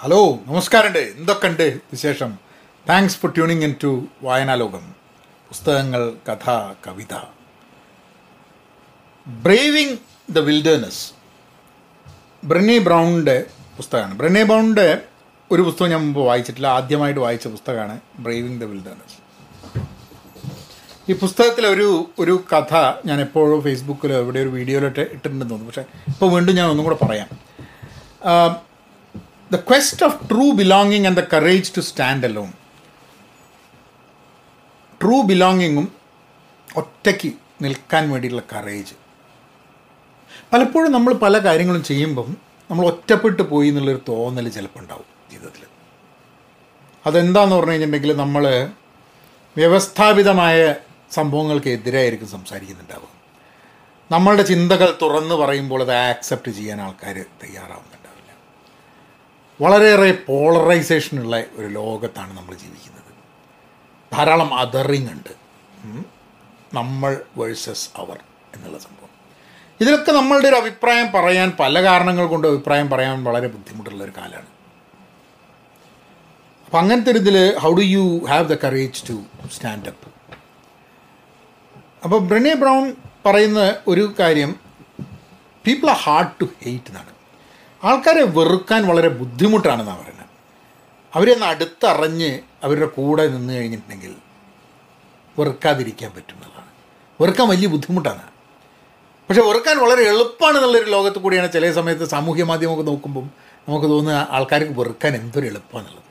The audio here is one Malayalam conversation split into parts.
ഹലോ നമസ്കാരമുണ്ട്. എന്തൊക്കെയുണ്ട് വിശേഷം? Thanks for tuning in to Vayanalokam. പുസ്തകങ്ങൾ കഥ കവിത. ബ്രേവിങ് ദ വിൽഡേഴ്നസ് ബ്രണ്ണി ബ്രൗണിന്റെ പുസ്തകമാണ്. ബ്രണ്ണി ബ്രൗണിന്റെ ഒരു പുസ്തകം ഞാൻ മുമ്പ് വായിച്ചിട്ടില്ല. ആദ്യമായിട്ട് വായിച്ച പുസ്തകമാണ് ബ്രേവിങ് ദ വിൽഡേഴ്നസ് ഈ പുസ്തകത്തിലെ ഒരു ഒരു കഥ ഞാൻ എപ്പോഴും ഫേസ്ബുക്കിലോ എവിടെ ഒരു വീഡിയോയിലോട്ട് ഇട്ടിട്ടുണ്ടെന്ന് തോന്നുന്നു. പക്ഷേ ഇപ്പോൾ വീണ്ടും ഞാൻ ഒന്നും കൂടെ പറയാം. The quest of true belonging and the courage to stand alone true ബിലോങ്ങിങ്ങും ഒറ്റയ്ക്ക് നിൽക്കാൻ വേണ്ടിയിട്ടുള്ള കറേജ് പലപ്പോഴും നമ്മൾ പല കാര്യങ്ങളും ചെയ്യുമ്പം നമ്മൾ ഒറ്റപ്പെട്ട് പോയി എന്നുള്ളൊരു തോന്നൽ ചിലപ്പോൾ ഉണ്ടാവും ജീവിതത്തിൽ. അതെന്താന്ന് പറഞ്ഞു കഴിഞ്ഞിട്ടുണ്ടെങ്കിൽ നമ്മൾ വ്യവസ്ഥാപിതമായ സംഭവങ്ങൾക്ക് എതിരായിരിക്കും സംസാരിക്കുന്നുണ്ടാവും നമ്മളുടെ ചിന്തകൾ തുറന്ന് പറയുമ്പോൾ അത് ആക്സെപ്റ്റ് ചെയ്യാൻ ആൾക്കാർ തയ്യാറാവുന്നുണ്ടാവില്ല വളരെയേറെ പോളറൈസേഷനുള്ള ഒരു ലോകത്താണ് നമ്മൾ ജീവിക്കുന്നത്. ധാരാളം അതറിങ് ഉണ്ട്. നമ്മൾ വേഴ്സസ് അവർ എന്നുള്ള സംഭവം. ഇതിലൊക്കെ നമ്മളുടെ ഒരു അഭിപ്രായം പറയാൻ പല കാരണങ്ങൾ കൊണ്ട് അഭിപ്രായം പറയാൻ വളരെ ബുദ്ധിമുട്ടുള്ള ഒരു കാലമാണ് അപ്പം അങ്ങനത്തെ ഒരു ഇതിൽ how do you have the courage to stand up അപ്പോൾ ബ്രനെ ബ്രൗൺ പറയുന്ന ഒരു കാര്യം people are hard to hate എന്നാണ്. ആൾക്കാരെ വെറുക്കാൻ വളരെ ബുദ്ധിമുട്ടാണെന്നാണ് പറയുന്നത്. അവരെ ഒന്ന് അടുത്തറിഞ്ഞ് അവരുടെ കൂടെ നിന്ന് കഴിഞ്ഞിട്ടുണ്ടെങ്കിൽ വെറുക്കാതിരിക്കാൻ പറ്റുന്നതാണ്. വെറുക്കാൻ വലിയ ബുദ്ധിമുട്ടാണ്. പക്ഷേ വെറുക്കാൻ വളരെ എളുപ്പമാണെന്നുള്ളൊരു ലോകത്ത് കൂടിയാണ് ചില സമയത്ത് സാമൂഹ്യ മാധ്യമമൊക്കെ നോക്കുമ്പം നമുക്ക് തോന്നുക ആൾക്കാർക്ക് വെറുക്കാൻ എന്തൊരു എളുപ്പമാണെന്നുള്ളത്.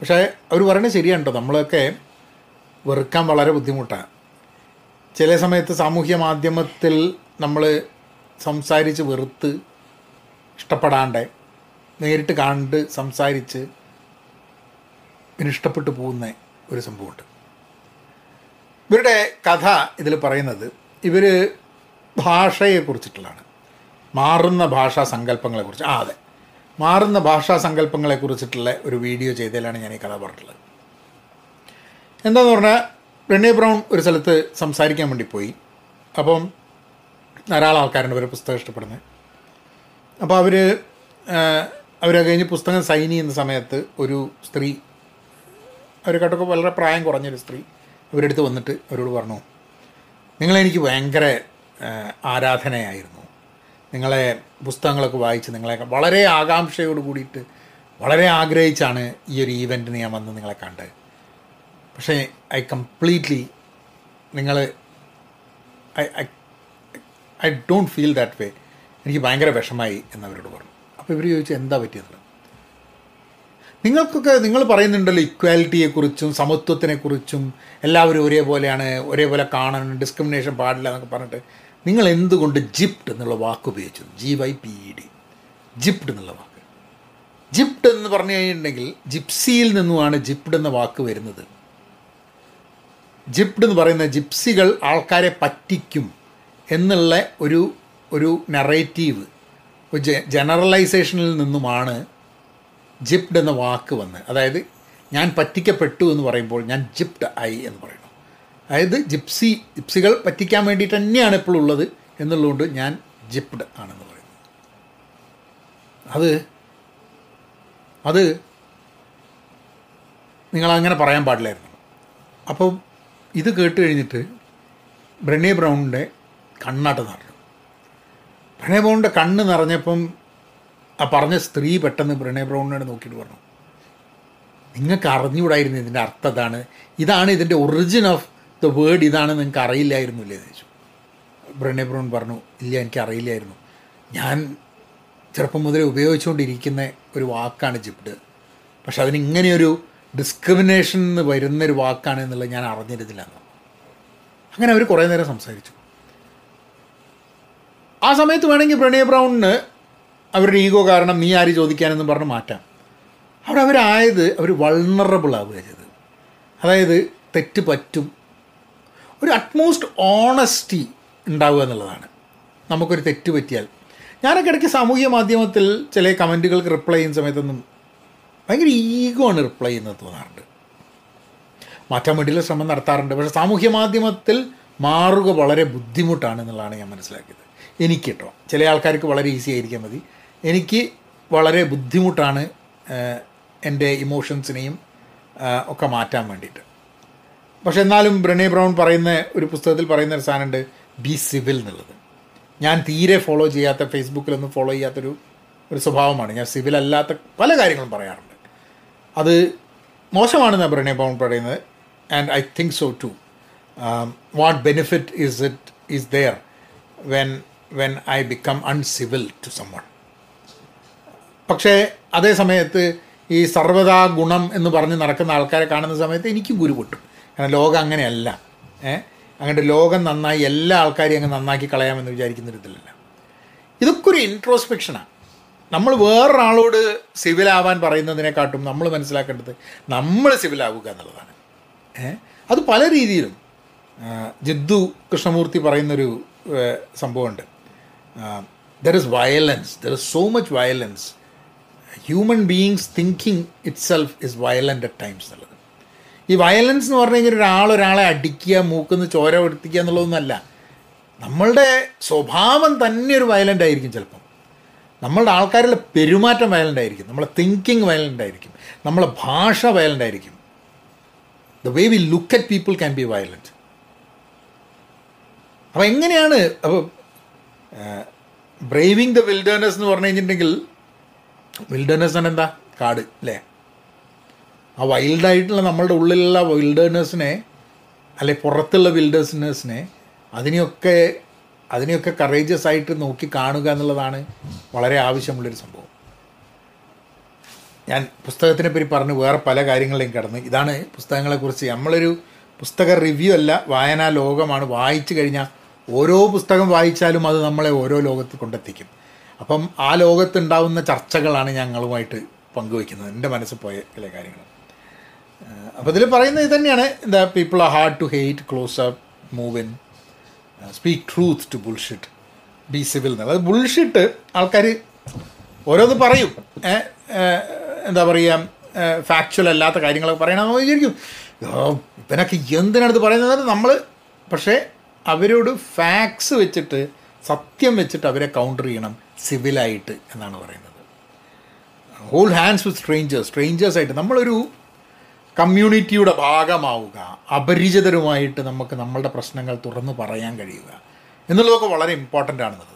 പക്ഷേ അവർ പറയുന്നത് ശരിയാണ് കേട്ടോ. നമ്മളൊക്കെ വെറുക്കാൻ വളരെ ബുദ്ധിമുട്ടാണ്. ചില സമയത്ത് സാമൂഹ്യ മാധ്യമത്തിൽ നമ്മൾ സംസാരിച്ച് വെറുത്ത് ഇഷ്ടപ്പെടാണ്ട് നേരിട്ട് കണ്ട് സംസാരിച്ച് പിന്നെ ഇഷ്ടപ്പെട്ടു പോകുന്ന ഒരു സംഭവമുണ്ട്. ഇവരുടെ കഥ ഇതിൽ പറയുന്നത് ഇവർ ഭാഷയെക്കുറിച്ചിട്ടുള്ളതാണ് മാറുന്ന ഭാഷാ സങ്കല്പങ്ങളെക്കുറിച്ച് ആ അതെ. മാറുന്ന ഭാഷാ സങ്കല്പങ്ങളെക്കുറിച്ചിട്ടുള്ള ഒരു വീഡിയോ ചെയ്തതിലാണ് ഞാൻ ഈ കഥ പറഞ്ഞിട്ടുള്ളത്. എന്താന്ന് പറഞ്ഞാൽ റെണ്ണി ബ്രൗൺ ഒരു സ്ഥലത്ത് സംസാരിക്കാൻ വേണ്ടി പോയി. അപ്പം ധാരാളം ആൾക്കാരുണ്ട് ഇവരെ പുസ്തകം ഇഷ്ടപ്പെടുന്നത്. അപ്പോൾ അവർ അവർ കഴിഞ്ഞ് പുസ്തകം സൈൻ ചെയ്യുന്ന സമയത്ത് ഒരു സ്ത്രീ അവരെക്കാട്ടൊക്കെ വളരെ പ്രായം കുറഞ്ഞൊരു സ്ത്രീ അവരെടുത്ത് വന്നിട്ട് അവരോട് പറഞ്ഞു നിങ്ങളെനിക്ക് ഭയങ്കര ആരാധനയായിരുന്നു. നിങ്ങളെ പുസ്തകങ്ങളൊക്കെ വായിച്ച് നിങ്ങളെ വളരെ ആകാംക്ഷയോട് കൂടിയിട്ട് വളരെ ആഗ്രഹിച്ചാണ് ഈ ഒരു ഈവന്റിന് ഞാൻ വന്ന് നിങ്ങളെ കണ്ടത് പക്ഷേ ഐ കംപ്ലീറ്റ്ലി നിങ്ങൾ I I don't feel that way എനിക്ക് ഭയങ്കര വിഷമായി എന്നവരോട് പറഞ്ഞു. അപ്പോൾ ഇവർ ചോദിച്ചു എന്താ പറ്റിയത്? നിങ്ങൾക്കൊക്കെ നിങ്ങൾ പറയുന്നുണ്ടല്ലോ ഇക്വാലിറ്റിയെക്കുറിച്ചും സമത്വത്തിനെക്കുറിച്ചും എല്ലാവരും ഒരേപോലെയാണ് ഒരേപോലെ കാണണം ഡിസ്ക്രിമിനേഷൻ പാടില്ല എന്നൊക്കെ പറഞ്ഞിട്ട് നിങ്ങൾ എന്തുകൊണ്ട് ജിപ്റ്റ് എന്നുള്ള വാക്ക് ഉപയോഗിച്ചു? G Y P E D gypped എന്നുള്ള വാക്ക്. ജിപ്റ്റ് എന്ന് പറഞ്ഞു കഴിഞ്ഞിട്ടുണ്ടെങ്കിൽ ജിപ്സിയിൽ നിന്നുമാണ് ജിപ്ഡ് എന്ന വാക്ക് വരുന്നത്. ജിപ്ഡ് എന്ന് പറയുന്ന ജിപ്സികൾ ആൾക്കാരെ പറ്റിക്കും എന്നുള്ള ഒരു ഒരു നറേറ്റീവ് ഒരു ജനറലൈസേഷനിൽ നിന്നുമാണ് ജിപ്ഡ് എന്ന വാക്ക് വന്ന് അതായത് ഞാൻ പറ്റിക്കപ്പെട്ടു എന്ന് പറയുമ്പോൾ ഞാൻ ജിപ്ഡ് ആയി എന്ന് പറയുന്നു. അതായത് ജിപ്സി ജിപ്സികൾ പറ്റിക്കാൻ വേണ്ടിയിട്ട് തന്നെയാണ് ഇപ്പോൾ ഉള്ളത് എന്നുള്ളതുകൊണ്ട് ഞാൻ ജിപ്ഡ് ആണെന്ന് പറയുന്നു. അത് അത് നിങ്ങളങ്ങനെ പറയാൻ പാടില്ലായിരുന്നു. അപ്പോൾ ഇത് കേട്ട് കഴിഞ്ഞിട്ട് ബ്രണ്ണി ബ്രൗണിന്റെ കണ്ണാട്ട് നിറഞ്ഞു ബ്രണേ ബ്രൗണിന്റെ കണ്ണ് നിറഞ്ഞപ്പം ആ പറഞ്ഞ സ്ത്രീ പെട്ടെന്ന് ബ്രണേ ബ്രൗണിനോട് നോക്കിയിട്ട് പറഞ്ഞു നിങ്ങൾക്ക് അറിഞ്ഞുകൂടായിരുന്നു ഇതിന്റെ അർത്ഥം ഇതാണ് ഇതാണ് ഇതിന്റെ ഒറിജിൻ ഓഫ് ദ വേർഡ് ഇതാണ് നിങ്ങൾക്ക് അറിയില്ലായിരുന്നു ഇല്ലേ ചോദിച്ചു. ബ്രണേ ബ്രൗൺ പറഞ്ഞു ഇല്ല എനിക്ക് അറിയില്ലായിരുന്നു. ഞാൻ ചെറുപ്പം മുതലേ ഉപയോഗിച്ചുകൊണ്ടിരിക്കുന്ന ഒരു വാക്കാണ് ജിപ്ഡ് പക്ഷെ അതിന് ഇങ്ങനെയൊരു ഡിസ്ക്രിമിനേഷൻ എന്ന് വരുന്നൊരു വാക്കാണ് എന്നുള്ളത് ഞാൻ അറിഞ്ഞിരുന്നില്ല എന്ന്. അങ്ങനെ അവർ കുറേ നേരം സംസാരിച്ചു. ആ സമയത്ത് വേണമെങ്കിൽ പ്രണയ ബ്രൗണിന് അവരുടെ ഈഗോ കാരണം നീ ആര് ചോദിക്കാനെന്ന് പറഞ്ഞ് മാറ്റാം. അവിടെ അവരായത് അവർ വൾണറബിൾ ആവുക ചെയ്തത്. അതായത് തെറ്റ് പറ്റും. ഒരു അറ്റ്മോസ്റ്റ് ഓണസ്റ്റി ഉണ്ടാവുക എന്നുള്ളതാണ്. നമുക്കൊരു തെറ്റ് പറ്റിയാൽ. ഞാനൊക്കെ ഇടയ്ക്ക് സാമൂഹ്യ മാധ്യമത്തിൽ ചില കമന്റുകൾക്ക് റിപ്ലൈ ചെയ്യുന്ന സമയത്തൊന്നും ഭയങ്കര ഈഗോ ആണ് റിപ്ലൈ ചെയ്യുന്നത് തോന്നാറുണ്ട്. മാറ്റാൻ വേണ്ടിയുള്ള ശ്രമം നടത്താറുണ്ട്. പക്ഷേ സാമൂഹ്യ മാധ്യമത്തിൽ മാറുക വളരെ ബുദ്ധിമുട്ടാണ് എന്നുള്ളതാണ് ഞാൻ മനസ്സിലാക്കിയത്. എനിക്ക് കേട്ടോ ചില ആൾക്കാർക്ക് വളരെ ഈസി ആയിരിക്കാൻ മതി. എനിക്ക് വളരെ ബുദ്ധിമുട്ടാണ് എന്റെ ഇമോഷൻസിനെയും ഒക്കെ മാറ്റാൻ വേണ്ടിയിട്ട്. പക്ഷെ എന്നാലും ബ്രണി ബ്രൗൺ പറയുന്ന ഒരു പുസ്തകത്തിൽ പറയുന്ന ഒരു സാധനമുണ്ട് ബി സിവിൽ എന്നുള്ളത്. ഞാൻ തീരെ ഫോളോ ചെയ്യാത്ത ഫേസ്ബുക്കിലൊന്നും ഫോളോ ചെയ്യാത്തൊരു ഒരു സ്വഭാവമാണ്. ഞാൻ സിവിൽ അല്ലാത്ത പല കാര്യങ്ങളും പറയാറുണ്ട്. അത് മോശമാണെന്ന് ബ്രണി ബ്രൗൺ പറയുന്നത് and I think so to what benefit is it is there when when I become uncivil to summon പക്ഷേ അതേ സമയത്ത് ഈ സർവതാ ഗുണം എന്ന് പറഞ്ഞ് നടക്കുന്ന ആൾക്കാരെ കാണുന്ന സമയത്ത് എനിക്കും ഗുരു പൊട്ടും. കാരണം ലോകം അങ്ങനെയല്ല. ഏഹ് അങ്ങോട്ട് ലോകം നന്നായി എല്ലാ ആൾക്കാരെയും അങ്ങ് നന്നാക്കി കളയാമെന്ന് വിചാരിക്കുന്ന ഒരു ഇതിലല്ല. ഇതൊക്കെ ഒരു ഇൻട്രോസ്പെക്ഷനാണ് നമ്മൾ വേറൊരാളോട് സിവിലാവാൻ പറയുന്നതിനെക്കാട്ടും നമ്മൾ മനസ്സിലാക്കേണ്ടത് നമ്മൾ സിവിലാവുക എന്നുള്ളതാണ്. അത് പല രീതിയിലും ജിദ്ദു കൃഷ്ണമൂർത്തി പറയുന്നൊരു ഏ, there is violence there is so much violence human beings thinking itself is violent at times എന്നുള്ളത് ഈ വയലൻസ് എന്ന് പറഞ്ഞു കഴിഞ്ഞാൽ ഒരാൾ ഒരാളെ അടിക്കുക മൂക്കുന്ന് ചോര എടുത്തിക്കുക എന്നുള്ളതൊന്നുമല്ല. നമ്മളുടെ സ്വഭാവം തന്നെ ഒരു വയലന്റ് ആയിരിക്കും ചിലപ്പം. നമ്മളുടെ ആൾക്കാരുടെ പെരുമാറ്റം വയലന്റ് ആയിരിക്കും. നമ്മളെ തിങ്കിങ് വയലന്റ് ആയിരിക്കും. നമ്മളെ ഭാഷ വയലന്റ് ആയിരിക്കും. The way we look at people can be violent അപ്പോൾ എങ്ങനെയാണ് അപ്പോൾ ബ്രേവിങ് ദ വിൽഡേണസ് എന്ന് പറഞ്ഞു കഴിഞ്ഞിട്ടുണ്ടെങ്കിൽ വിൽഡേണസ് തന്നെ എന്താ? കാട് അല്ലേ ആ വൈൽഡായിട്ടുള്ള നമ്മളുടെ ഉള്ളിലുള്ള വിൽഡേണേഴ്സിനെ അല്ലെ പുറത്തുള്ള വിൽഡേഴ്സിനേഴ്സിനെ അതിനെയൊക്കെ അതിനെയൊക്കെ കറേജിയസ് ആയിട്ട് നോക്കി കാണുക എന്നുള്ളതാണ് വളരെ ആവശ്യമുള്ളൊരു സംഭവം. ഞാൻ പുസ്തകത്തിനെ പറ്റി പറഞ്ഞ് വേറെ പല കാര്യങ്ങളെയും കടന്ന്. ഇതാണ് പുസ്തകങ്ങളെക്കുറിച്ച്. നമ്മളൊരു പുസ്തക റിവ്യൂ അല്ല വായനാ ലോകമാണ്. വായിച്ചു കഴിഞ്ഞാൽ ഓരോ പുസ്തകം വായിച്ചാലും അത് നമ്മളെ ഓരോ ലോകത്ത് കൊണ്ടെത്തിക്കും. അപ്പം ആ ലോകത്തുണ്ടാവുന്ന ചർച്ചകളാണ് ഞങ്ങളുമായിട്ട് പങ്കുവയ്ക്കുന്നത്. എന്റെ മനസ്സിൽ പോയ ചില കാര്യങ്ങൾ. അപ്പോൾ ഇതിൽ പറയുന്നത് ഇത് തന്നെയാണ്. എന്താ people are hard to hate close up move in speak truth to bullshit be civil എന്നുള്ളത് അത് ബുൾഷിട്ട് ആൾക്കാർ ഓരോന്ന് പറയും. എന്താ പറയുക ഫാക്ച്വൽ അല്ലാത്ത കാര്യങ്ങളൊക്കെ പറയണമെന്ന് വിചാരിക്കും "ഓ, ഇവനൊക്കെ എന്തിനാണ് ഇത് പറയുന്നത്? നമ്മൾ പക്ഷേ അവരോട് ഫാക്സ് വെച്ചിട്ട് സത്യം വെച്ചിട്ട് അവരെ കൗണ്ടർ ചെയ്യണം സിവിലായിട്ട് എന്നാണ് പറയുന്നത്. ഹോൾ ഹാൻഡ്സ് വിത്ത് സ്ട്രേഞ്ചേഴ്സ് സ്ട്രേഞ്ചേഴ്സായിട്ട് നമ്മളൊരു കമ്മ്യൂണിറ്റിയുടെ ഭാഗമാവുക അപരിചിതരുമായിട്ട് നമുക്ക് നമ്മളുടെ പ്രശ്നങ്ങൾ തുറന്നു പറയാൻ കഴിയുക എന്നുള്ളതൊക്കെ വളരെ ഇമ്പോർട്ടന്റ് ആണെന്നത്.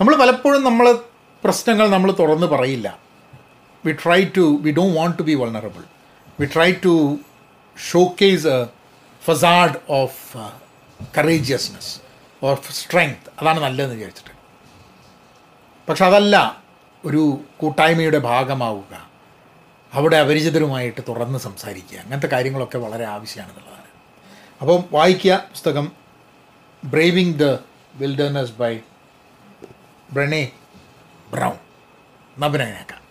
നമ്മൾ പലപ്പോഴും നമ്മൾ പ്രശ്നങ്ങൾ നമ്മൾ തുറന്ന് പറയില്ല. We try to we don't want to be vulnerable we try to showcase a facade of courageousness or strength അതാണ് നല്ലതെന്ന് വിചാരിച്ചിട്ട്. പക്ഷെ അതല്ല ഒരു കൂട്ടായ്മയുടെ ഭാഗമാവുക. അവിടെ അപരിചിതരുമായിട്ട് തുറന്ന് സംസാരിക്കുക. അങ്ങനത്തെ കാര്യങ്ങളൊക്കെ വളരെ ആവശ്യമാണെന്നുള്ളതാണ്. അപ്പം വായിക്കുക പുസ്തകം braving the wilderness by Brene Brown നബിനേക്കാം